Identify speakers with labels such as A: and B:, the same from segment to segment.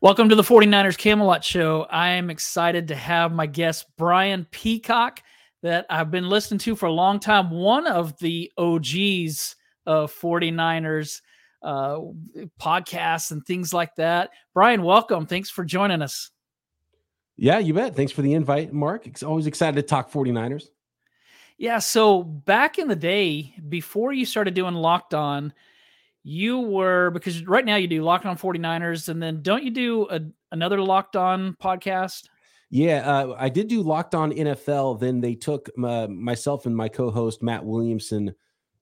A: Welcome to the 49ers Camelot Show. I am excited to have my guest, Brian Peacock, that I've been listening to for a long time. One of the OGs of 49ers uh, podcasts and things like that. Brian, welcome. Thanks for joining us.
B: Yeah, you bet. Thanks for the invite, Mark. It's always excited to talk 49ers.
A: Yeah. So back in the day, before you started doing Locked On, you were because right now you do Locked On 49ers, and then don't you do a, another Locked On podcast?
B: Yeah, uh, I did do Locked On NFL. Then they took my, myself and my co-host Matt Williamson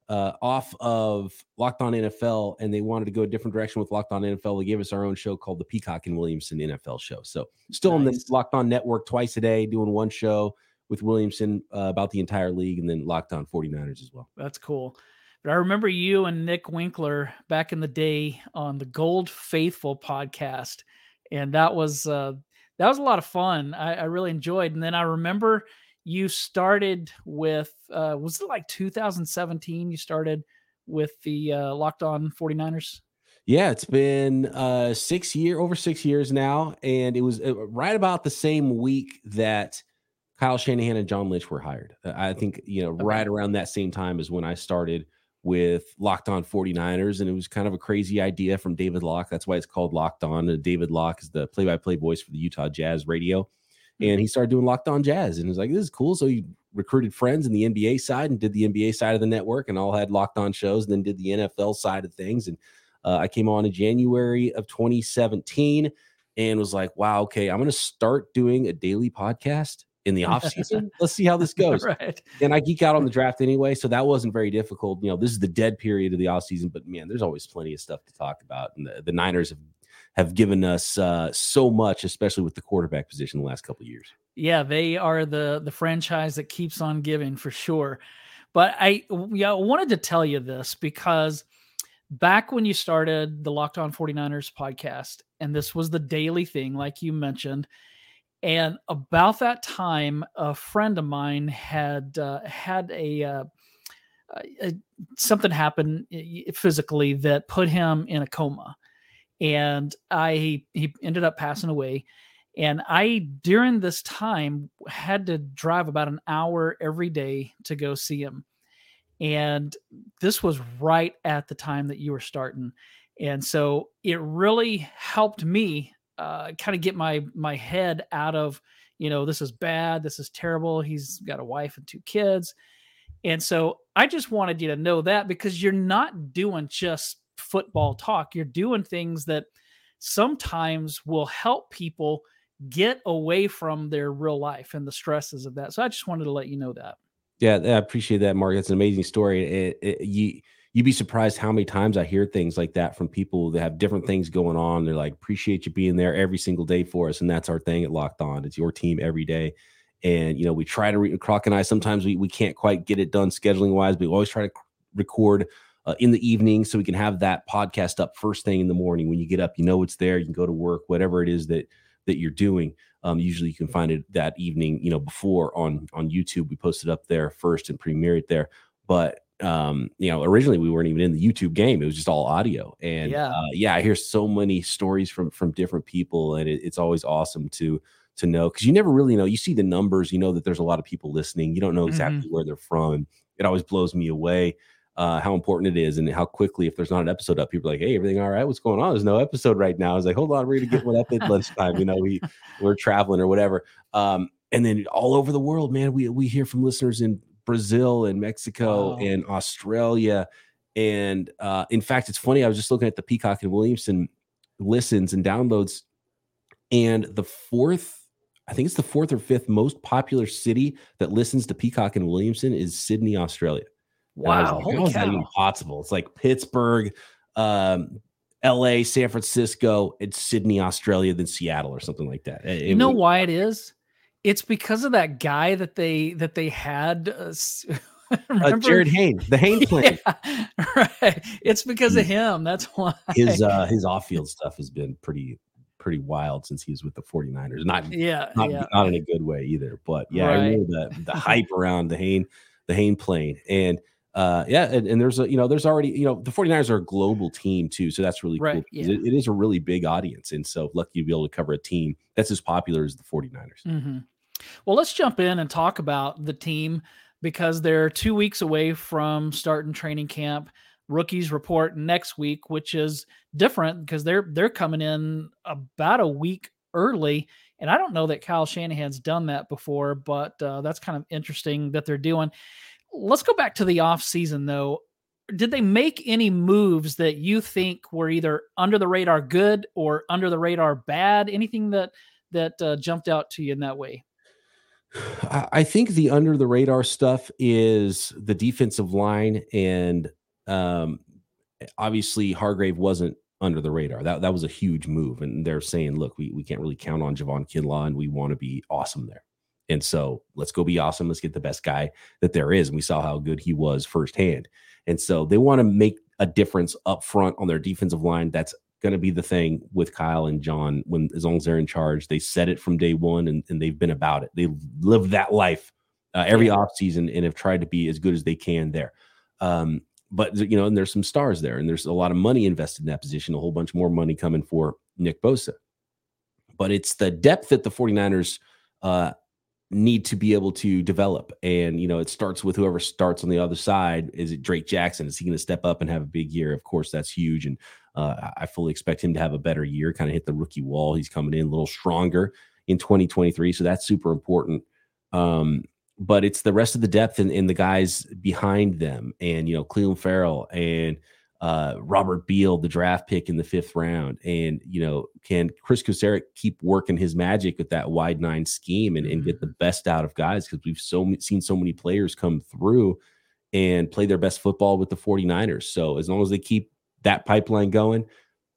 B: uh, off of Locked On NFL, and they wanted to go a different direction with Locked On NFL. They gave us our own show called the Peacock and Williamson NFL Show. So still nice. in the Locked On Network twice a day, doing one show with Williamson uh, about the entire league, and then Locked On 49ers as well.
A: That's cool. But I remember you and Nick Winkler back in the day on the Gold Faithful podcast, and that was uh, that was a lot of fun. I, I really enjoyed. And then I remember you started with uh, was it like 2017? You started with the uh, Locked On 49ers.
B: Yeah, it's been uh, six year over six years now, and it was uh, right about the same week that Kyle Shanahan and John Lynch were hired. I think you know okay. right around that same time is when I started with Locked On 49ers. And it was kind of a crazy idea from David Locke. That's why it's called Locked On. And David Locke is the play by play voice for the Utah Jazz radio. And he started doing Locked On Jazz. And he was like, this is cool. So he recruited friends in the NBA side and did the NBA side of the network and all had Locked On shows and then did the NFL side of things. And uh, I came on in January of 2017 and was like, wow, okay, I'm going to start doing a daily podcast in the off season. Let's see how this goes. right. And I geek out on the draft anyway, so that wasn't very difficult. You know, this is the dead period of the off season, but man, there's always plenty of stuff to talk about. And the, the Niners have have given us uh, so much, especially with the quarterback position the last couple of years.
A: Yeah, they are the the franchise that keeps on giving for sure. But I yeah, I wanted to tell you this because back when you started the Locked On 49ers podcast, and this was the daily thing, like you mentioned, and about that time, a friend of mine had uh, had a, uh, a, something happen physically that put him in a coma, and I he ended up passing away. And I during this time had to drive about an hour every day to go see him. And this was right at the time that you were starting. And so it really helped me uh, kind of get my my head out of you know this is bad this is terrible he's got a wife and two kids. And so i just wanted you to know that because you're not doing just football talk you're doing things that sometimes will help people get away from their real life and the stresses of that. So i just wanted to let you know that.
B: Yeah i appreciate that mark. That's an amazing story. It, it, you you'd be surprised how many times I hear things like that from people that have different things going on. They're like, appreciate you being there every single day for us. And that's our thing at Locked On. It's your team every day. And, you know, we try to, re- Croc and I, sometimes we, we can't quite get it done scheduling wise, but we always try to record uh, in the evening so we can have that podcast up first thing in the morning. When you get up, you know it's there. You can go to work, whatever it is that that you're doing. Um, usually you can find it that evening, you know, before on on YouTube. We post it up there first and premiere it there. But um, you know, originally we weren't even in the YouTube game; it was just all audio. And yeah, uh, yeah, I hear so many stories from from different people, and it, it's always awesome to to know because you never really know. You see the numbers, you know that there's a lot of people listening. You don't know exactly mm-hmm. where they're from. It always blows me away uh, how important it is and how quickly, if there's not an episode up, people are like, "Hey, everything all right? What's going on? There's no episode right now." I was like, "Hold on, we're gonna get one up at lunchtime." You know, we we're traveling or whatever. Um, and then all over the world, man, we we hear from listeners in Brazil and Mexico wow. and Australia. And uh, in fact, it's funny. I was just looking at the Peacock and Williamson listens and downloads, and the fourth, I think it's the fourth or fifth most popular city that listens to Peacock and Williamson is Sydney, Australia.
A: Wow,
B: like, how is that even possible? It's like Pittsburgh, um, L.A., San Francisco, it's Sydney, Australia, then Seattle or something like that.
A: It, you know why it is? It's because of that guy that they that they had. Uh,
B: uh, Jarryd Hayne, the Hayne plane.
A: Yeah, right. It's because of him. That's why
B: his uh, his off field stuff has been pretty pretty wild since he was with the 49ers. Not yeah, not, yeah. not in a good way either. But yeah, right. I know the the hype around the Hayne the Hayne plane. And uh, yeah, and, and, there's a you know there's already you know the 49ers are a global team too, so that's really
A: right,
B: cool.
A: Yeah.
B: It, it is a really big audience, and so lucky to be able to cover a team that's as popular as the 49ers.
A: Mm-hmm. Well, let's jump in and talk about the team because they're two weeks away from starting training camp. Rookies report next week, which is different because they're they're coming in about a week early. And I don't know that Kyle Shanahan's done that before, but uh, that's kind of interesting that they're doing. Let's go back to the off season though. Did they make any moves that you think were either under the radar good or under the radar bad? Anything that that uh, jumped out to you in that way?
B: I think the under the radar stuff is the defensive line, and um, obviously Hargrave wasn't under the radar. That that was a huge move, and they're saying, look, we we can't really count on Javon Kinlaw, and we want to be awesome there. And so let's go be awesome. Let's get the best guy that there is. And we saw how good he was firsthand. And so they want to make a difference up front on their defensive line. That's going to be the thing with Kyle and John when as long as they're in charge. They said it from day one and, and they've been about it. They live that life uh, every yeah. offseason and have tried to be as good as they can there. Um, but you know, and there's some stars there, and there's a lot of money invested in that position, a whole bunch more money coming for Nick Bosa. But it's the depth that the 49ers uh, need to be able to develop. And, you know, it starts with whoever starts on the other side. Is it Drake Jackson? Is he going to step up and have a big year? Of course, that's huge. And uh, I fully expect him to have a better year, kind of hit the rookie wall. He's coming in a little stronger in 2023. So that's super important. Um, but it's the rest of the depth and, and the guys behind them. And, you know, Clelin Ferrell and, uh, Robert Beal, the draft pick in the fifth round. And, you know, can Chris Kocurek keep working his magic with that wide nine scheme and, and get the mm-hmm. best out of guys? Because we've so seen so many players come through and play their best football with the 49ers. So as long as they keep that pipeline going,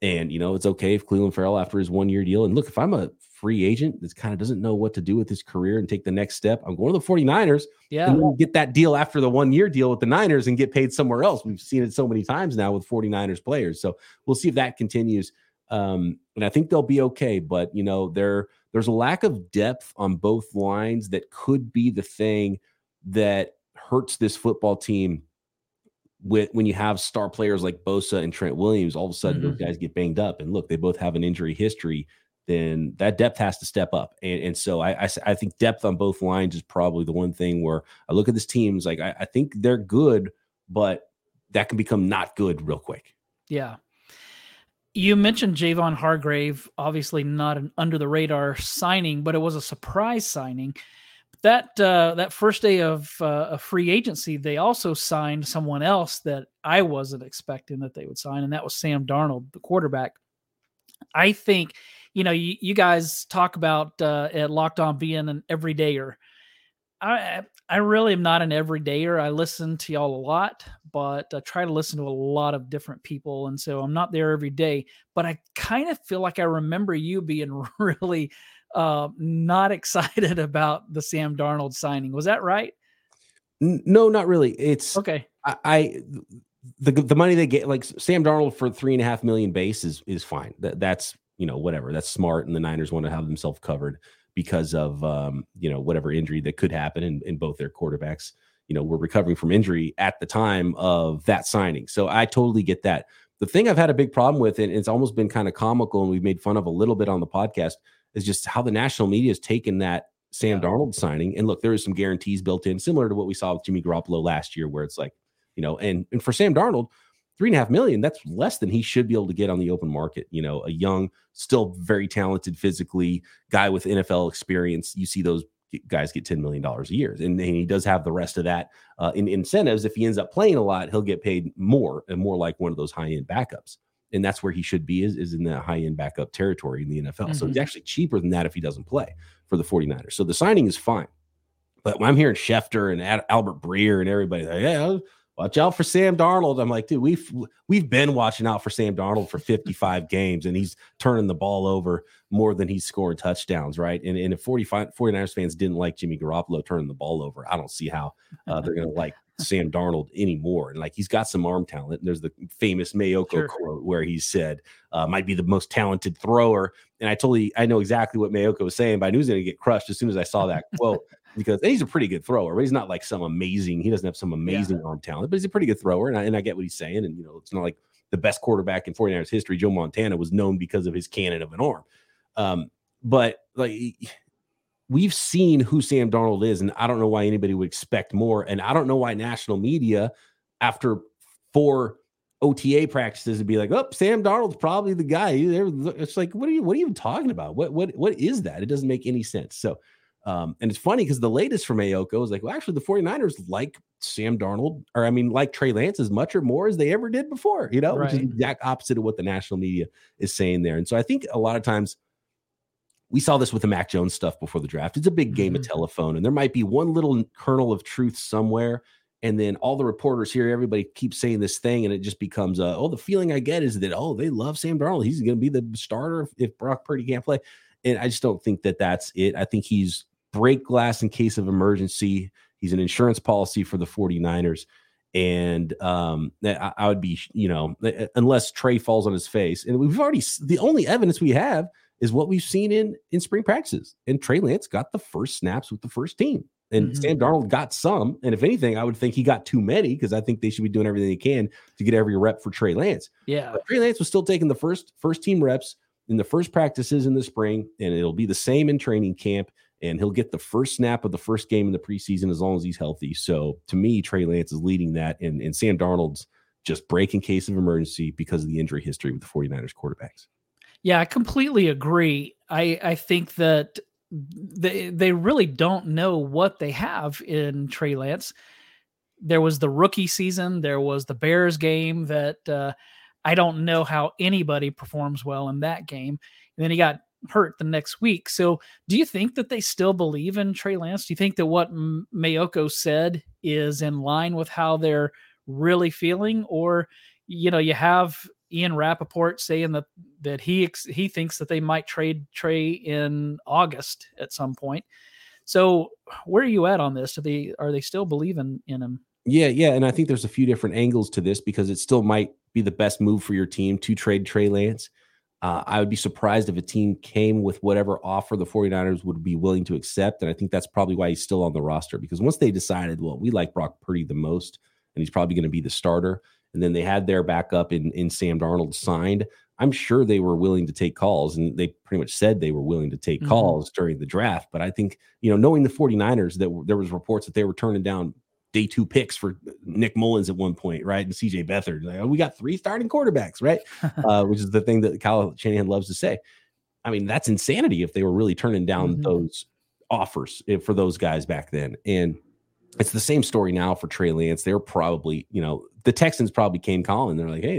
B: and, you know, it's okay if Clelin Ferrell after his one year deal. And look, if I'm a free agent that kind of doesn't know what to do with his career and take the next step. I'm going to the 49ers.
A: Yeah.
B: And get that deal after the one year deal with the Niners and get paid somewhere else. We've seen it so many times now with 49ers players. So we'll see if that continues. Um, and I think they'll be okay. But, you know, there there's a lack of depth on both lines that could be the thing that hurts this football team with when you have star players like Bosa and Trent Williams, all of a sudden mm-hmm. those guys get banged up. And look, they both have an injury history then that depth has to step up. And, and so I, I, I, think depth on both lines is probably the one thing where I look at this team's like, I, I think they're good, but that can become not good real quick.
A: Yeah. You mentioned Javon Hargrave, obviously not an under the radar signing, but it was a surprise signing. That uh, that first day of uh, a free agency, they also signed someone else that I wasn't expecting that they would sign, and that was Sam Darnold, the quarterback. I think you know, you, you guys talk about uh, at Locked On being an everydayer. I I really am not an everydayer. I listen to y'all a lot, but I try to listen to a lot of different people, and so I'm not there every day. But I kind of feel like I remember you being really uh, not excited about the Sam Darnold signing. Was that right?
B: No, not really. It's
A: okay.
B: I, I the the money they get, like Sam Darnold for three and a half million base is is fine. That that's you know, whatever. That's smart. And the Niners want to have themselves covered because of, um, you know, whatever injury that could happen in, in both their quarterbacks. You know, were recovering from injury at the time of that signing. So I totally get that. The thing I've had a big problem with, and it's almost been kind of comical, and we've made fun of a little bit on the podcast, is just how the national media has taken that Sam yeah. Darnold signing. And look, there is some guarantees built in, similar to what we saw with Jimmy Garoppolo last year, where it's like, you know, and and for Sam Darnold, three and a half million, that's less than he should be able to get on the open market. You know, a young, still very talented physically guy with NFL experience. You see those guys get $10 million a year. And, and he does have the rest of that uh, in incentives. If he ends up playing a lot, he'll get paid more and more like one of those high end backups. And that's where he should be is, is in the high end backup territory in the NFL. Mm-hmm. So he's actually cheaper than that if he doesn't play for the 49ers. So the signing is fine. But when I'm hearing Schefter and Ad, Albert Breer and everybody, like, yeah, watch out for Sam Darnold. I'm like, dude, we've we've been watching out for Sam Darnold for 55 games, and he's turning the ball over more than he's scoring touchdowns, right? And, and if 45 49ers fans didn't like Jimmy Garoppolo turning the ball over, I don't see how uh, they're gonna like Sam Darnold anymore. And like he's got some arm talent. And there's the famous Maiocco sure. quote where he said, uh, might be the most talented thrower. And I totally I know exactly what Maiocco was saying, but I knew he was gonna get crushed as soon as I saw that quote. because he's a pretty good thrower, but he's not like some amazing. He doesn't have some amazing yeah. arm talent, but he's a pretty good thrower, and I, and I get what he's saying. And you know, it's not like the best quarterback in 49ers history, Joe Montana, was known because of his cannon of an arm. Um, but like we've seen who Sam Darnold is, and I don't know why anybody would expect more. And I don't know why national media, after four OTA practices, would be like, "Oh, Sam Darnold's probably the guy." It's like, what are you? What are you even talking about? What what what is that? It doesn't make any sense. So, um, and it's funny because the latest from Maiocco is like, well, actually, the 49ers like Sam Darnold, or I mean, like Trey Lance as much or more as they ever did before. You know, right. which is the exact opposite of what the national media is saying there. And so I think a lot of times we saw this with the Mac Jones stuff before the draft. It's a big game mm-hmm. of telephone, and there might be one little kernel of truth somewhere. And then all the reporters here, everybody keeps saying this thing, and it just becomes, uh, oh, the feeling I get is that, oh, they love Sam Darnold. He's going to be the starter if, Brock Purdy can't play. And I just don't think that that's it. I think he's break glass in case of emergency. He's an insurance policy for the 49ers. And um, I, I would be, you know, unless Trey falls on his face. And we've already, the only evidence we have is what we've seen in in spring practices. And Trey Lance got the first snaps with the first team, and mm-hmm. Sam Darnold got some. And if anything, I would think he got too many because I think they should be doing everything they can to get every rep for Trey Lance.
A: Yeah,
B: but Trey Lance was still taking the first first team reps in the first practices in the spring, and it'll be the same in training camp. And he'll get the first snap of the first game in the preseason as long as he's healthy. So to me, Trey Lance is leading that, and, and Sam Darnold's just break in case of emergency because of the injury history with the 49ers quarterbacks.
A: Yeah, I completely agree. I I think that they they really don't know what they have in Trey Lance. There was the rookie season. There was the Bears game that uh, I don't know how anybody performs well in that game. And then he got hurt the next week. So, do you think that they still believe in Trey Lance? Do you think that what Maiocco said is in line with how they're really feeling, or you know, you have Ian Rapoport saying that that he he thinks that they might trade Trey in August at some point. So where are you at on this? Are they are they still believing in him?
B: Yeah, yeah, and I think there's a few different angles to this because it still might be the best move for your team to trade Trey Lance. Uh, I would be surprised if a team came with whatever offer the 49ers would be willing to accept. And I think that's probably why he's still on the roster because once they decided, well, we like Brock Purdy the most, and he's probably going to be the starter, and then they had their backup in in Sam Darnold signed. I'm sure they were willing to take calls and they pretty much said they were willing to take mm-hmm. calls during the draft. But I think, you know, knowing the 49ers that there was reports that they were turning down day two picks for Nick Mullens at one point, right? And CJ Beathard, like, oh, we got three starting quarterbacks, right? uh, which is the thing that Kyle Shanahan loves to say. I mean, that's insanity if they were really turning down mm-hmm. those offers eh, for those guys back then. And it's the same story now for Trey Lance. They're probably, you know, the Texans probably came calling. They're like, hey,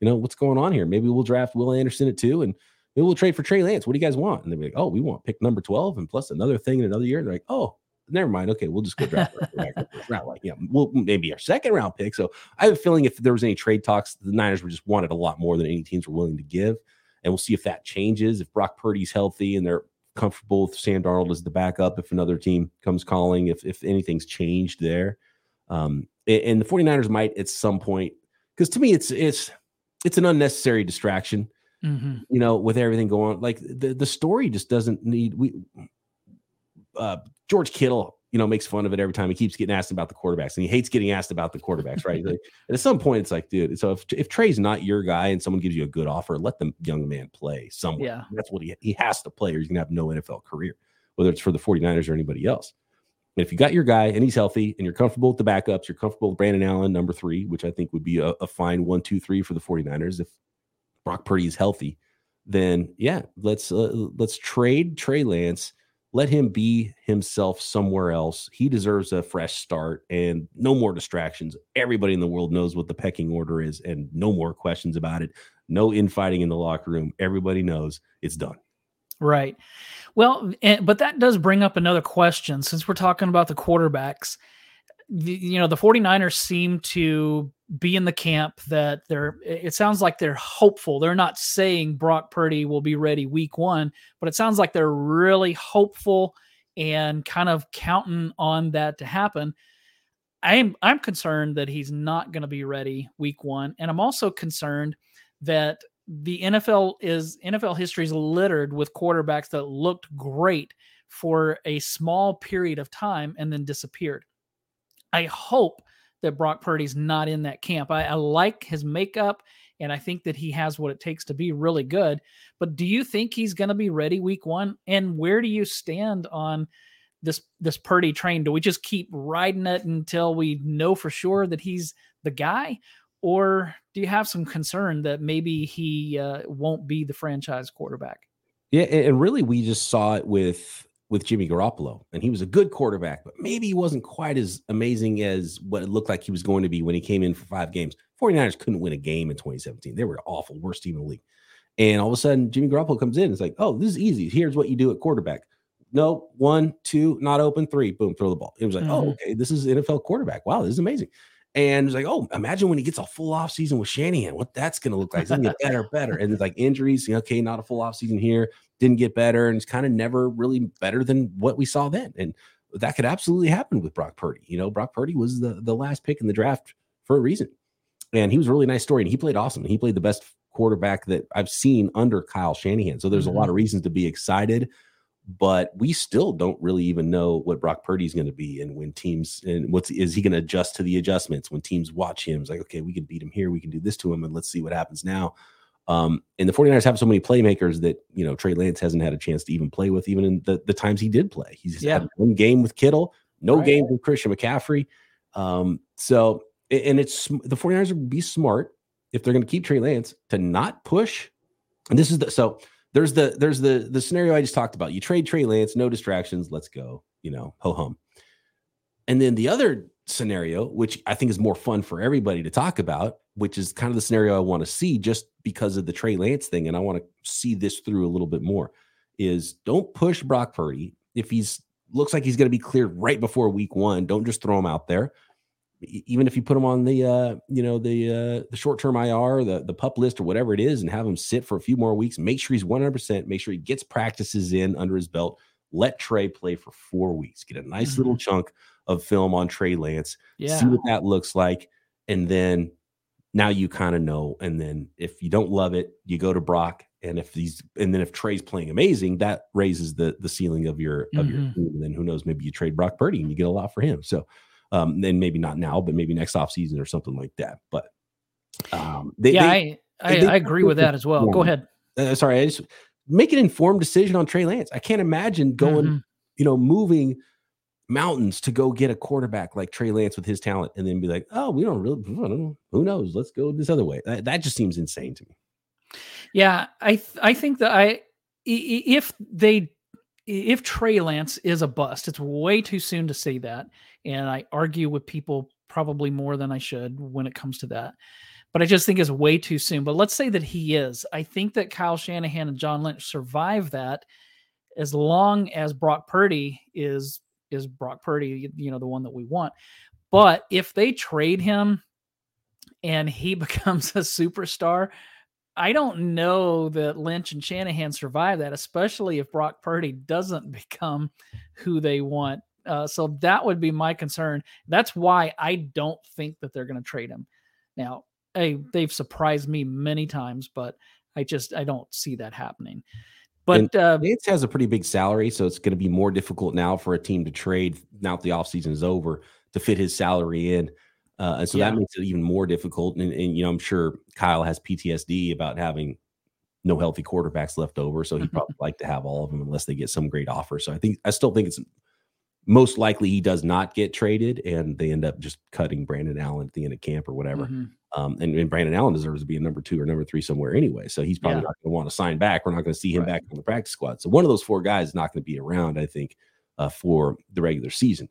B: you know, what's going on here? Maybe we'll draft Will Anderson at two and maybe we'll trade for Trey Lance. What do you guys want? And they're like, oh, we want pick number 12 and plus another thing in another year. They're like, oh, never mind. Okay, we'll just go draft. Like, yeah, we'll maybe our second round pick. So I have a feeling if there was any trade talks, the Niners were just wanted a lot more than any teams were willing to give. And we'll see if that changes. If Brock Purdy's healthy and they're comfortable with Sam Darnold as the backup, if another team comes calling, if if anything's changed there. Um, and the 49ers might at some point because to me it's it's it's an unnecessary distraction. Mm-hmm. You know, with everything going like the the story just doesn't need we. Uh, George Kittle, you know, makes fun of it every time he keeps getting asked about the quarterbacks, and he hates getting asked about the quarterbacks, right? like, and at some point, it's like, dude, so if if Trey's not your guy and someone gives you a good offer, let the young man play somewhere.
A: Yeah,
B: that's what he he has to play, or he's gonna have no NFL career, whether it's for the 49ers or anybody else. And if you got your guy and he's healthy and you're comfortable with the backups, you're comfortable with Brandon Allen, number three, which I think would be a, a fine one, two, three for the 49ers. If Brock Purdy is healthy, then yeah, let's uh, let's trade Trey Lance. Let him be himself somewhere else. He deserves a fresh start and no more distractions. Everybody in the world knows what the pecking order is, and no more questions about it. No infighting in the locker room. Everybody knows it's done.
A: Right. Well, eh, but that does bring up another question since we're talking about the quarterbacks. You know, the 49ers seem to be in the camp that they're, it sounds like they're hopeful. They're not saying Brock Purdy will be ready week one, but it sounds like they're really hopeful and kind of counting on that to happen. I'm I'm concerned that he's not going to be ready week 1 and I'm also concerned that the NFL is NFL history is littered with quarterbacks that looked great for a small period of time and then disappeared. I hope that Brock Purdy's not in that camp. I, I like his makeup and I think that he has what it takes to be really good. But do you think he's going to be ready week one? And where do you stand on this this Purdy train? Do we just keep riding it until we know for sure that he's the guy, or do you have some concern that maybe he uh, won't be the franchise quarterback?
B: Yeah, and really, we just saw it with with Jimmy Garoppolo, and he was a good quarterback, but maybe he wasn't quite as amazing as what it looked like he was going to be when he came in for five games. 49ers couldn't win a game in 2017. They were awful, worst team in the league. And all of a sudden, Jimmy Garoppolo comes in. It's like, oh, this is easy. Here's what you do at quarterback. No, one, two, not open, three, boom, throw the ball. It was like, oh, mm-hmm. oh, okay, this is NFL quarterback. Wow, this is amazing. And it's like, oh, imagine when he gets a full off season with Shanahan, what that's going to look like. It's going to get better, better. And it's like injuries, okay, not a full off season here, didn't get better. And it's kind of never really better than what we saw then. And that could absolutely happen with Brock Purdy. You know, Brock Purdy was the, the last pick in the draft for a reason. And he was a really nice story. And he played awesome. He played the best quarterback that I've seen under Kyle Shanahan. So there's mm-hmm. a lot mm-hmm. of reasons to be excited but we still don't really even know what Brock Purdy is going to be and when teams and what's is he going to adjust to the adjustments when teams watch him. It's like, okay, we can beat him here, we can do this to him, and let's see what happens now. Um, and the 49ers have so many playmakers that you know Trey Lance hasn't had a chance to even play with, even in the, the times he did play. He's yeah. had one game with Kittle, no right. game with Christian McCaffrey. Um, so and it's the 49ers would be smart if they're going to keep Trey Lance to not push. And this is the so there's the there's the the scenario I just talked about. You trade Trey Lance, no distractions, let's go, you know, ho hum. And then the other scenario, which I think is more fun for everybody to talk about, which is kind of the scenario I want to see just because of the Trey Lance thing, and I want to see this through a little bit more, is don't push Brock Purdy if he's looks like he's going to be cleared right before week one. Don't just throw him out there even if you put him on the uh, you know the uh, the short term IR, the the pup list or whatever it is, and have him sit for a few more weeks, make sure he's one hundred percent. Make sure he gets practices in under his belt. Let Trey play for four weeks. Get a nice mm-hmm. little chunk of film on Trey Lance. Yeah. See what that looks like, and then now you kind of know. And then if you don't love it, you go to Brock. And if these, and then if Trey's playing amazing, that raises the the ceiling of your of mm-hmm. your team. And then who knows, maybe you trade Brock Purdy and you get a lot for him. So um, and maybe not now, but maybe next off season or something like that. But
A: um, they, yeah, they, I, I, I, agree with that as well. Go ahead.
B: Uh, sorry, I just make an informed decision on Trey Lance. I can't imagine going, mm-hmm. you know, moving mountains to go get a quarterback like Trey Lance with his talent, and then be like, oh, we don't really, don't know, who knows? Let's go this other way. That, that just seems insane to me.
A: Yeah, I th- I think that I if they if Trey Lance is a bust, it's way too soon to say that and I argue with people probably more than I should when it comes to that. But I just think it's way too soon. But let's say that he is. I think that Kyle Shanahan and John Lynch survive that as long as Brock Purdy is is Brock Purdy, you know, the one that we want. But if they trade him and he becomes a superstar, I don't know that Lynch and Shanahan survive that, especially if Brock Purdy doesn't become who they want uh, so that would be my concern. That's why I don't think that they're going to trade him. Now, hey, they've surprised me many times, but I just I don't see that happening. But uh,
B: Lance has a pretty big salary, so it's going to be more difficult now for a team to trade now that the offseason is over to fit his salary in. Uh, and so yeah. that makes it even more difficult. And, and, you know, I'm sure Kyle has PTSD about having no healthy quarterbacks left over. So he'd probably like to have all of them unless they get some great offer. So I think I still think it's most likely he does not get traded and they end up just cutting Brandon Allen at the end of camp or whatever. Mm-hmm. Um, and, and, Brandon Allen deserves to be a number two or number three somewhere anyway. So he's probably yeah. not going to want to sign back. We're not going to see him right. back on the practice squad. So one of those four guys is not going to be around, I think, uh, for the regular season.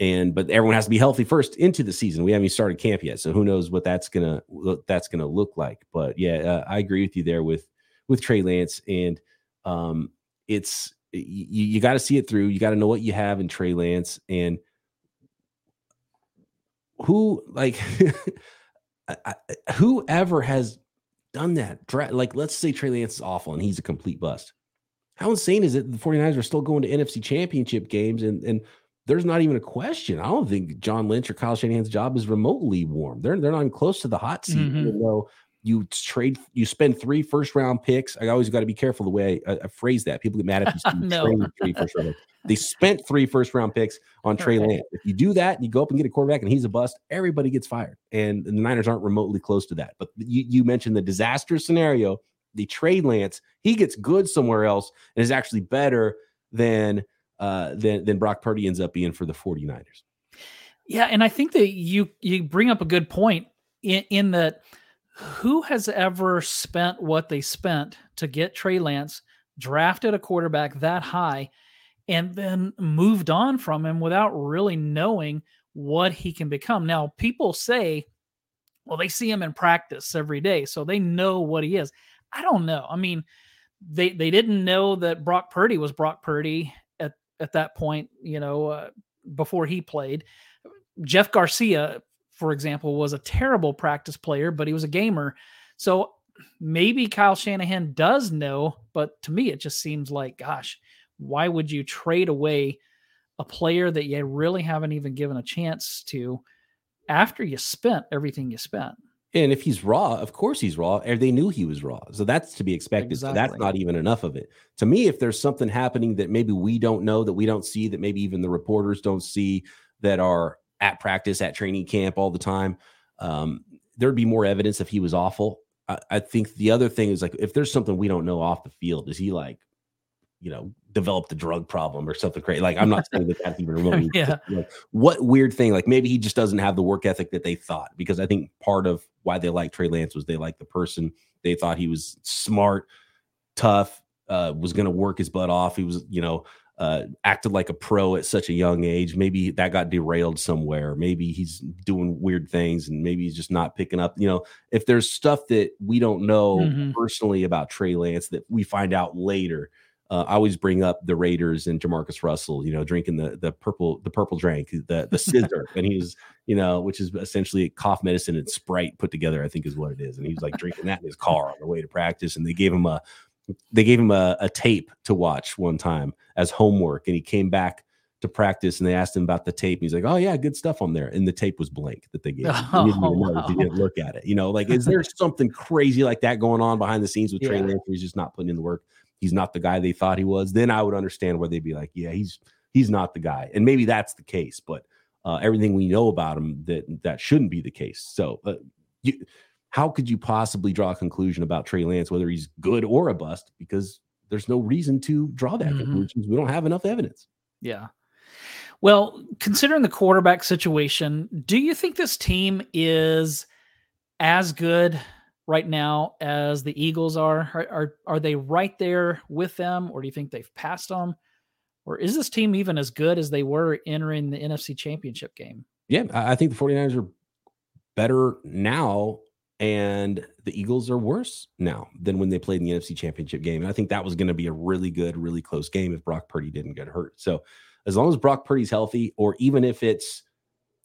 B: And but everyone has to be healthy first into the season. We haven't even started camp yet, so who knows what that's gonna what that's gonna look like. But yeah, uh, I agree with you there with with Trey Lance, and um, it's you, you got to see it through. You got to know what you have in Trey Lance and who like whoever has done that. Like, let's say Trey Lance is awful and he's a complete bust. How insane is it? The 49ers are still going to NFC championship games and, and there's not even a question. I don't think John Lynch or Kyle Shanahan's job is remotely warm. They're, they're not even close to the hot seat, mm-hmm. even though you trade, you spend three first round picks. I always got to be careful the way I, I, phrase that. People get mad if you no. trade three first round. They spent three first round picks on Trey. Lance. If you do that, and you go up and get a quarterback and he's a bust, everybody gets fired. And the Niners aren't remotely close to that. But you, you mentioned the disaster scenario. They trade Lance, he gets good somewhere else and is actually better than uh than than Brock Purdy ends up being for the 49ers.
A: Yeah, and I think that you you bring up a good point in, in that who has ever spent what they spent to get Trey Lance, drafted a quarterback that high, and then moved on from him without really knowing what he can become? Now, people say, well, they see him in practice every day, so they know what he is. I don't know. I mean, they they didn't know that Brock Purdy was Brock Purdy at at that point, you know, uh, before he played. Jeff Garcia, for example, was a terrible practice player, but he was a gamer. So maybe Kyle Shanahan does know, but to me, it just seems like, gosh, why would you trade away a player that you really haven't even given a chance to after you spent everything you spent?
B: And if he's raw, of course he's raw. They knew he was raw. So that's to be expected. Exactly. So that's not even enough of it. To me, if there's something happening that maybe we don't know, that we don't see, that maybe even the reporters don't see, that are at practice, at training camp all the time, um, there'd be more evidence if he was awful. I, I, think the other thing is like if there's something we don't know off the field, is he like, you know, developed a drug problem or something crazy? Like I'm not saying that that's even remotely. yeah. Like, what weird thing? Like maybe he just doesn't have the work ethic that they thought. Because I think part of why they liked Trey Lance was they liked the person. They thought he was smart, tough, uh, was going to work his butt off. He was, you know, uh, acted like a pro at such a young age. Maybe that got derailed somewhere. Maybe he's doing weird things and maybe he's just not picking up. You know, if there's stuff that we don't know mm-hmm. personally about Trey Lance that we find out later, uh, I always bring up the Raiders and Jamarcus Russell, you know, drinking the the purple the purple drink, the the sizzurp, and he's you know, which is essentially cough medicine and Sprite put together, I think is what it is. And he was like drinking that in his car on the way to practice, and they gave him a they gave him a, a tape to watch one time as homework, and he came back to practice and they asked him about the tape. And he's like, Oh yeah, good stuff on there. And the tape was blank that they gave. Him. Oh, he, didn't wow. he didn't look at it. You know, like is there something crazy like that going on behind the scenes with yeah. Trey Lance? He's just not putting in the work. He's not the guy they thought he was. Then I would understand where they'd be like, Yeah, he's he's not the guy. And maybe that's the case, but uh, everything we know about him that that shouldn't be the case. So uh, you how could you possibly draw a conclusion about Trey Lance, whether he's good or a bust? Because there's no reason to draw that mm-hmm. conclusion. We don't have enough evidence.
A: Yeah. Well, considering the quarterback situation, do you think this team is as good right now as the Eagles are? Are are, are they right there with them, or do you think they've passed them? Or is this team even as good as they were entering the NFC championship game?
B: Yeah, I think the 49ers are better now and the Eagles are worse now than when they played in the NFC Championship game. And I think that was going to be a really good, really close game if Brock Purdy didn't get hurt. So as long as Brock Purdy's healthy, or even if it's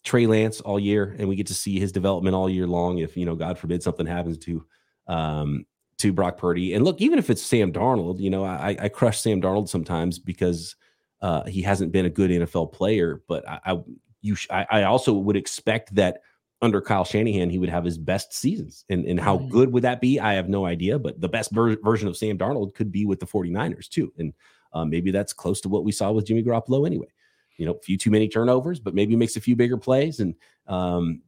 B: Trey Lance all year and we get to see his development all year long, if you know, God forbid something happens to um to Brock Purdy. And look, even if it's Sam Darnold, you know, I, I crush Sam Darnold sometimes because uh, he hasn't been a good NFL player, but I, I you sh- I, I also would expect that under Kyle Shanahan, he would have his best seasons. And, and how mm. good would that be? I have no idea. But the best ver- version of Sam Darnold could be with the 49ers, too. And uh, maybe that's close to what we saw with Jimmy Garoppolo anyway. You know, a few too many turnovers, but maybe makes a few bigger plays and, um,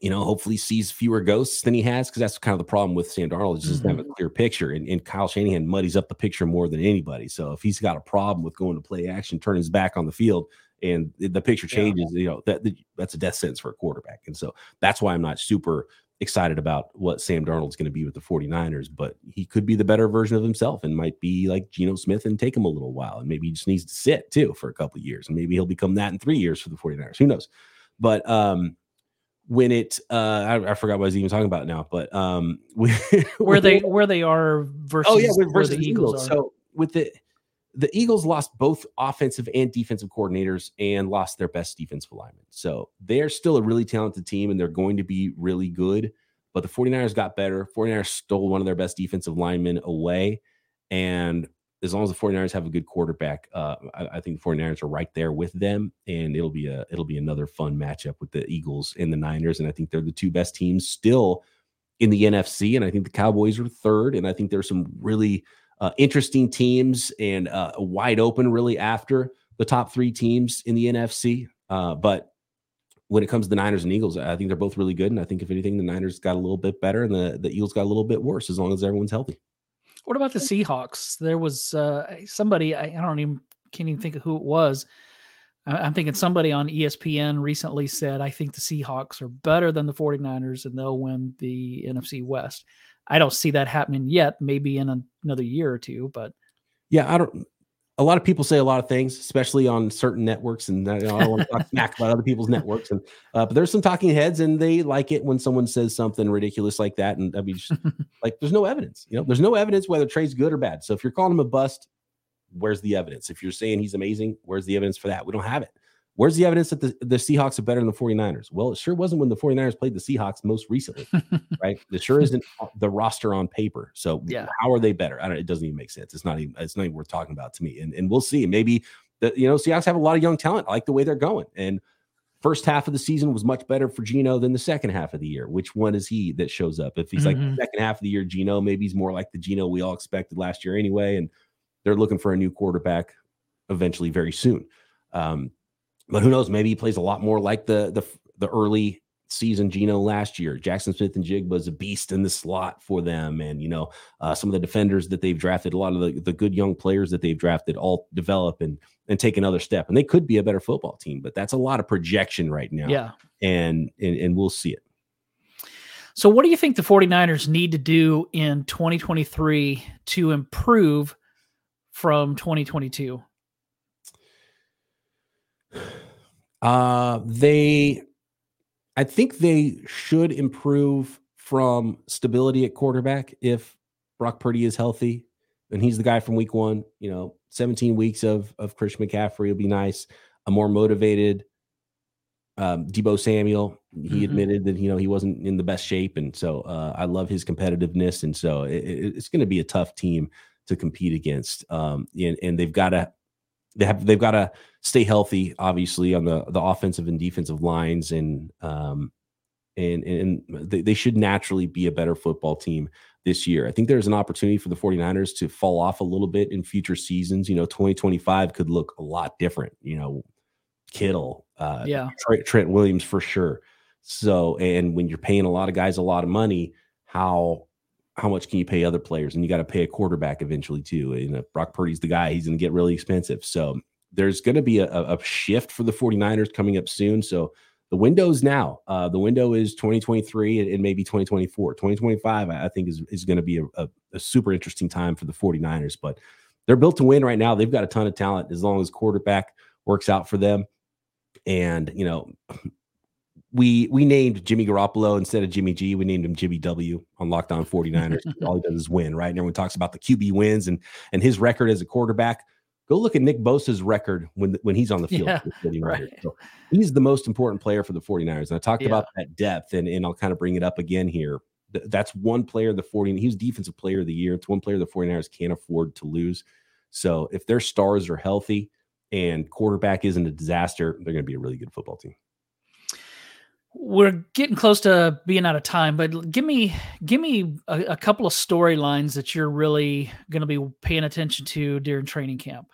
B: you know, hopefully sees fewer ghosts than he has because that's kind of the problem with Sam Darnold. Is just mm-hmm. have a mm-hmm. clear picture, and, and Kyle Shanahan muddies up the picture more than anybody. So if he's got a problem with going to play action, turn his back on the field, and the picture changes, yeah. you know, that, that's a death sentence for a quarterback. And so that's why I'm not super excited about what Sam Darnold's going to be with the 49ers, but he could be the better version of himself and might be like Geno Smith and take him a little while. And maybe he just needs to sit too for a couple of years. And maybe he'll become that in three years for the 49ers. Who knows? But um when it uh I, I forgot what I was even talking about now, but um
A: where they where they are versus oh yeah versus the Eagles. Eagles
B: so with the the Eagles lost both offensive and defensive coordinators and lost their best defensive lineman. So they're still a really talented team and they're going to be really good. But the 49ers got better. 49ers stole one of their best defensive linemen away. And as long as the 49ers have a good quarterback, uh, I, I, think the 49ers are right there with them. And it'll be a it'll be another fun matchup with the Eagles and the Niners. And I think they're the two best teams still in the NFC, and I think the Cowboys are third. And I think there's some really uh, interesting teams and uh, wide open really after the top three teams in the NFC. Uh, but when it comes to the Niners and Eagles, I think they're both really good. And I think if anything, the Niners got a little bit better and the, the Eagles got a little bit worse as long as everyone's healthy.
A: What about the Seahawks? There was uh, somebody I, I don't even can't even think of who it was. I'm thinking somebody on ESPN recently said, I think the Seahawks are better than the 49ers and they'll win the NFC West. I don't see that happening yet, maybe in another year or two, but
B: yeah, I don't. A lot of people say a lot of things, especially on certain networks, and you know, I don't want to talk smack about other people's networks. And uh, but there's some talking heads, and they like it when someone says something ridiculous like that. And I mean, just, like, there's no evidence. You know, there's no evidence whether Trey's good or bad. So if you're calling him a bust, where's the evidence? If you're saying he's amazing, where's the evidence for that? We don't have it. Where's the evidence that the, the Seahawks are better than the 49ers? Well, it sure wasn't when the 49ers played the Seahawks most recently, right? It sure isn't the roster on paper. So yeah. how are they better? I don't it doesn't even make sense. It's not even it's not even worth talking about to me. And and we'll see. Maybe the you know, Seahawks have a lot of young talent. I like the way they're going. And first half of the season was much better for Geno than the second half of the year. Which one is he that shows up? If he's mm-hmm. like the second half of the year, Geno, maybe he's more like the Geno we all expected last year anyway. And they're looking for a new quarterback eventually very soon. Um, but who knows? Maybe he plays a lot more like the the the early season Geno last year. Jackson Smith-Njigba was a beast in the slot for them, and you know uh, some of the defenders that they've drafted, a lot of the, the good young players that they've drafted, all develop and and take another step, and they could be a better football team. But that's a lot of projection right now.
A: Yeah,
B: and and, and we'll see it.
A: So, what do you think the 49ers need to do in 2023 to improve from 2022?
B: Uh, they, I think they should improve from stability at quarterback if Brock Purdy is healthy and he's the guy from week one. You know, 17 weeks of of Chris McCaffrey will be nice. A more motivated um, Deebo Samuel. He mm-hmm. admitted that you know he wasn't in the best shape, and so uh, I love his competitiveness, and so it, it's going to be a tough team to compete against. Um, and, and they've got to they have they've got to stay healthy, obviously, on the the offensive and defensive lines, and um, and and they, they should naturally be a better football team this year. I think there's an opportunity for the 49ers to fall off a little bit in future seasons. You know, 2025 could look a lot different. You know, Kittle, uh,
A: yeah,
B: Trent, Trent Williams for sure. So, and when you're paying a lot of guys a lot of money, how how much can you pay other players? And you got to pay a quarterback eventually too. And if Brock Purdy's the guy, he's going to get really expensive. So there's going to be a, a, shift for the 49ers coming up soon. So the window's now. Uh, the window is 2023 and, and, maybe 2024. 2025, I think, is, is going to be a, a, a super interesting time for the 49ers. But they're built to win right now. They've got a ton of talent as long as quarterback works out for them. And, you know, we we named Jimmy Garoppolo instead of Jimmy G. We named him Jimmy W on Locked On 49ers. All he does is win, right? And everyone talks about the QB wins and and his record as a quarterback. Go look at Nick Bosa's record when when he's on the field.
A: Yeah, right.
B: so he's the most important player for the 49ers. And I talked yeah. about that depth, and, and I'll kind of bring it up again here. That's one player the 40 he's defensive player of the year. It's one player the 49ers can't afford to lose. So if their stars are healthy and quarterback isn't a disaster, they're going to be a really good football team
A: we're getting close to being out of time, but give me give me a, a couple of storylines that you're really going to be paying attention to during training camp.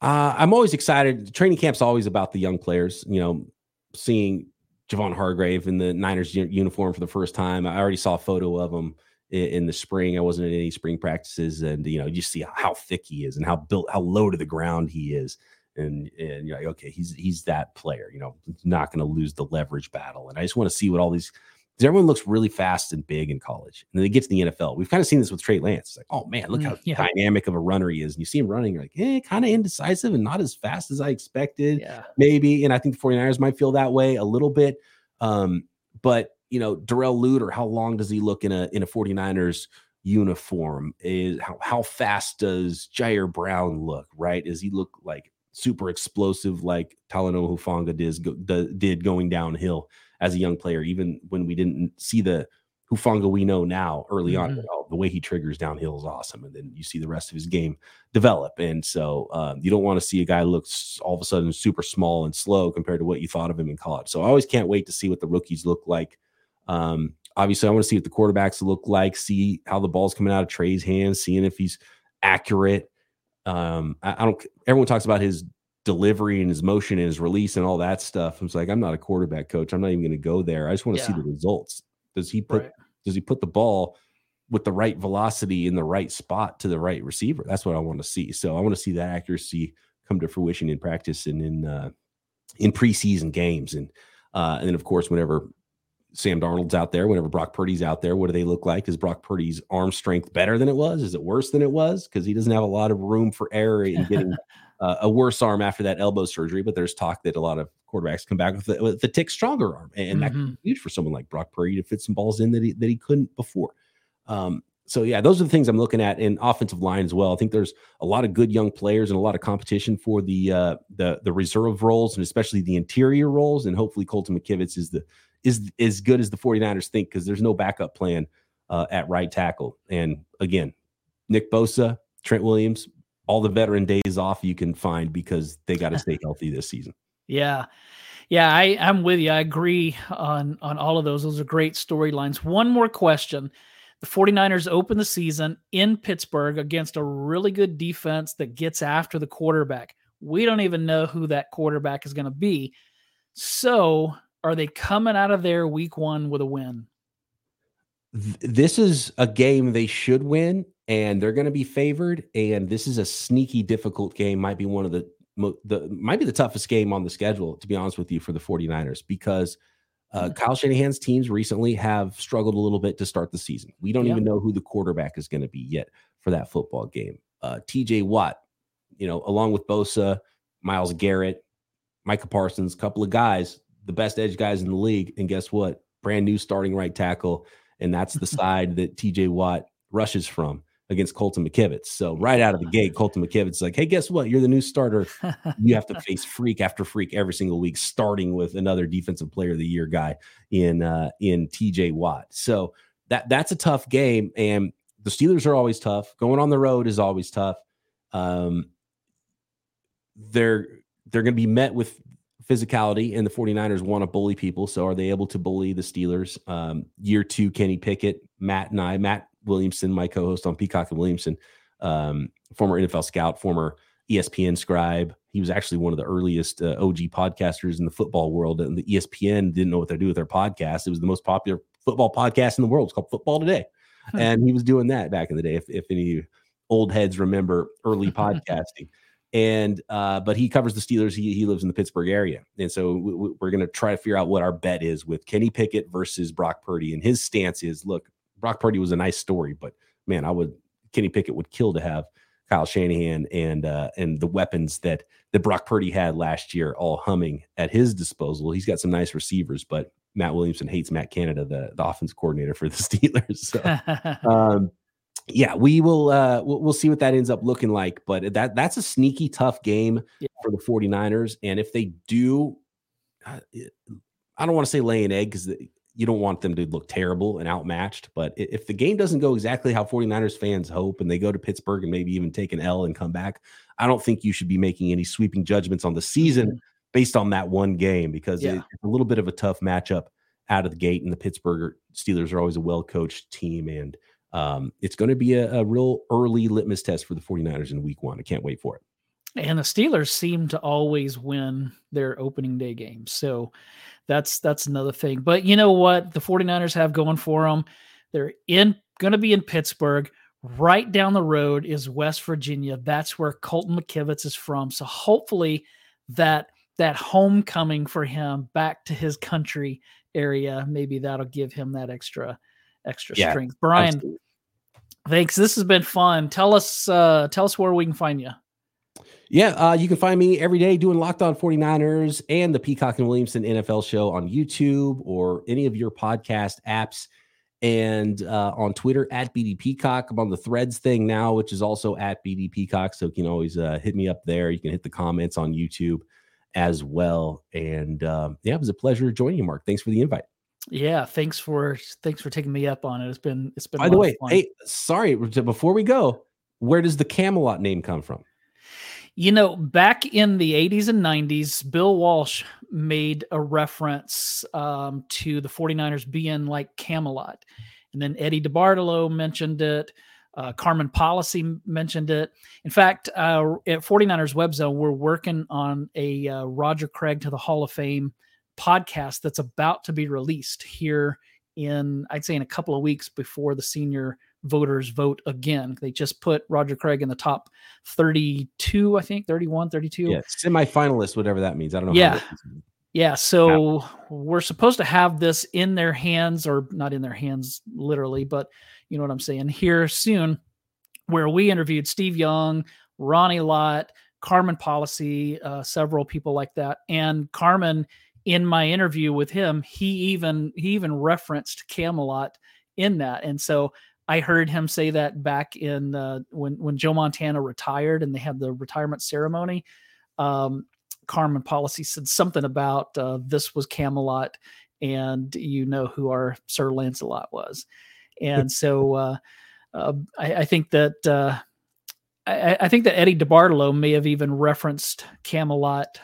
B: Uh, I'm always excited. Training camp's always about the young players. You know, seeing Javon Hargrave in the Niners uniform for the first time. I already saw a photo of him in, in the spring. I wasn't at any spring practices, and you know, you see how thick he is and how built, how low to the ground he is and and you're like, okay, he's he's that player. You know, not going to lose the leverage battle. And I just want to see what all these. Everyone looks really fast and big in college, and then they get to the NFL. We've kind of seen this with Trey Lance. It's like, oh man, look mm, how yeah. dynamic of a runner he is. And you see him running, you're like, eh, kind of indecisive and not as fast as I expected.
A: Yeah.
B: Maybe. And I think the 49ers might feel that way a little bit. Um, but you know, Darrell Luter, how long does he look in a in a 49ers uniform? Is how how fast does Ji'Ayir Brown look? Right? Does he look like super explosive like Talanoa Hufanga did, did going downhill as a young player, even when we didn't see the Hufanga we know now early mm-hmm. on. The way he triggers downhill is awesome. And then you see the rest of his game develop. And so um, you don't want to see a guy look all of a sudden super small and slow compared to what you thought of him in college. So I always can't wait to see what the rookies look like. Um, obviously, I want to see what the quarterbacks look like, see how the ball's coming out of Trey's hands, seeing if he's accurate. Um, I, I don't. Everyone talks about his delivery and his motion and his release and all that stuff. I'm like, I'm not a quarterback coach. I'm not even going to go there. I just want to yeah. see the results. Does he put right. does he put the ball with the right velocity in the right spot to the right receiver? That's what I want to see. So I want to see that accuracy come to fruition in practice and in uh, in preseason games. And uh, and then of course, whenever Sam Darnold's out there, whenever Brock Purdy's out there, what do they look like? Is Brock Purdy's arm strength better than it was? Is it worse than it was? Because he doesn't have a lot of room for error in getting uh, a worse arm after that elbow surgery, but there's talk that a lot of quarterbacks come back with the, with the tick stronger arm, and mm-hmm. that could be huge for someone like Brock Purdy to fit some balls in that he, that he couldn't before. Um, so yeah, those are the things I'm looking at in offensive line as well. I think there's a lot of good young players and a lot of competition for the uh, the the reserve roles and especially the interior roles. And hopefully Colton McKivitz is the is as good as the 49ers think because there's no backup plan uh, at right tackle. And again, Nick Bosa, Trent Williams, all the veteran days off you can find because they got to stay healthy this season.
A: Yeah. Yeah, I, I'm with you. I agree on on all of those. Those are great storylines. One more question. The 49ers open the season in Pittsburgh against a really good defense that gets after the quarterback. We don't even know who that quarterback is going to be. So, are they coming out of there week one with a win?
B: This is a game they should win and they're going to be favored. And this is a sneaky, difficult game. Might be one of the the might be the toughest game on the schedule, to be honest with you, for the 49ers, because uh, mm-hmm. Kyle Shanahan's teams recently have struggled a little bit to start the season. We don't yeah. even know who the quarterback is going to be yet for that football game. Uh, TJ Watt, you know, along with Bosa, Myles Garrett, Micah Parsons, couple of guys, the best edge guys in the league. And guess what? Brand new starting right tackle. And that's the side that TJ Watt rushes from against Colton McKivitz. So right out of the gate, Colton McKivitz is like, hey, guess what? You're the new starter. you have to face freak after freak every single week, starting with another defensive player of the year guy in uh, in TJ Watt. So that that's a tough game. And the Steelers are always tough. Going on the road is always tough. Um, they're they're going to be met with physicality, and the 49ers want to bully people. So are they able to bully the Steelers? Um, year two, Kenny Pickett, Matt and I, Matt Williamson, my co-host on Peacock and Williamson, um, former NFL scout, former ESPN scribe. He was actually one of the earliest uh, OG podcasters in the football world. And the ESPN didn't know what to do with their podcast. It was the most popular football podcast in the world. It's called Football Today, and he was doing that back in the day. If, if any old heads remember early podcasting. And uh, but he covers the Steelers. He, he lives in the Pittsburgh area, and so we, we're going to try to figure out what our bet is with Kenny Pickett versus Brock Purdy. And his stance is: look, Brock Purdy was a nice story, but man, I would Kenny Pickett would kill to have Kyle Shanahan and uh, and the weapons that that Brock Purdy had last year all humming at his disposal. He's got some nice receivers, but Matt Williamson hates Matt Canada, the, the offense coordinator for the Steelers. So, um, yeah, we will uh, we'll, we'll, see what that ends up looking like. But that that's a sneaky tough game yeah. for the 49ers. And if they do, uh, I don't want to say lay an egg because you don't want them to look terrible and outmatched. But if the game doesn't go exactly how 49ers fans hope and they go to Pittsburgh and maybe even take an L and come back, I don't think you should be making any sweeping judgments on the season mm-hmm. based on that one game because yeah. it's a little bit of a tough matchup out of the gate. And the Pittsburgh Steelers are always a well coached team. And um, it's going to be a, a real early litmus test for the 49ers in week one. I can't wait for it.
A: And the Steelers seem to always win their opening day games. So that's that's another thing. But you know what the 49ers have going for them? They're in going to be in Pittsburgh. Right down the road is West Virginia. That's where Colton McKivitz is from. So hopefully that that homecoming for him back to his country area, maybe that'll give him that extra extra yeah, strength. Brian, absolutely. thanks. This has been fun. Tell us uh tell us where we can find you.
B: Yeah, uh, you can find me every day doing Locked On 49ers and the Peacock and Williamson NFL show on YouTube or any of your podcast apps and uh, on Twitter at BD Peacock. I'm on the Threads thing now, which is also at BD Peacock. So you can always uh, hit me up there. You can hit the comments on YouTube as well. And um, yeah, it was a pleasure joining you, Mark. Thanks for the invite.
A: Yeah, thanks for thanks for taking me up on it. It's been it's been.
B: By the way, hey, sorry before we go, where does the Camelot name come from?
A: You know, back in the 80s and 90s, Bill Walsh made a reference um, to the 49ers being like Camelot. And then Eddie DeBartolo mentioned it. Uh, Carmen Policy mentioned it. In fact, uh, at 49ers Web Zone, we're working on a uh, Roger Craig to the Hall of Fame podcast that's about to be released here in, I'd say, in a couple of weeks before the senior voters vote again. They just put Roger Craig in the top 32, I think, 31, 32.
B: Yeah, semi-finalist, whatever that means. I don't know.
A: Yeah. Yeah, so we're supposed to have this in their hands, or not in their hands literally, but you know what I'm saying, here soon, where we interviewed Steve Young, Ronnie Lott, Carmen Policy, uh, several people like that. And Carmen, in my interview with him, he even he even referenced Camelot in that. And so I heard him say that back in uh, when when Joe Montana retired and they had the retirement ceremony. Um, Carmen Policy said something about uh, this was Camelot, and you know who our Sir Lancelot was, and so uh, uh, I, I, think that uh, I, I, think that Eddie DeBartolo may have even referenced Camelot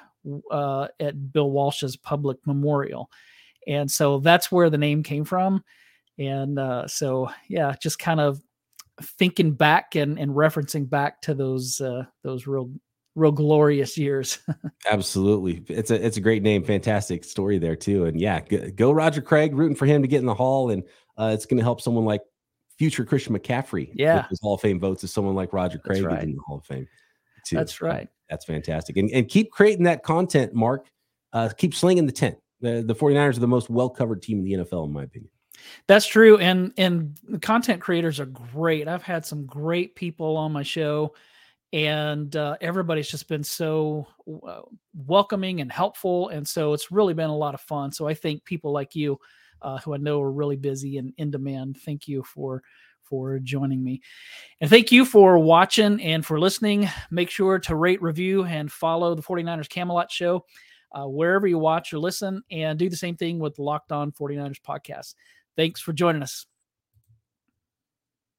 A: uh, at Bill Walsh's public memorial, and so that's where the name came from, and uh, so yeah, just kind of thinking back and, and referencing back to those those real real glorious years.
B: Absolutely, it's a it's a great name, fantastic story there too, and yeah, go, go Roger Craig, rooting for him to get in the Hall, and uh, it's going to help someone like future Christian McCaffrey,
A: yeah,
B: his Hall of Fame votes as someone like Roger Craig right. in the Hall of Fame.
A: Too. That's right.
B: That's fantastic, and and keep creating that content, Mark. Uh, keep slinging the tent. The, the 49ers are the most well covered team in the NFL, in my opinion.
A: That's true, and and the content creators are great. I've had some great people on my show and uh, everybody's just been so uh, welcoming and helpful and so it's really been a lot of fun so i think people like you uh, who i know are really busy and in demand thank you for for joining me. And thank you for watching and for listening. Make sure to rate review and follow the 49ers camelot show uh, wherever you watch or listen and do the same thing with the locked on 49ers podcast. Thanks for joining us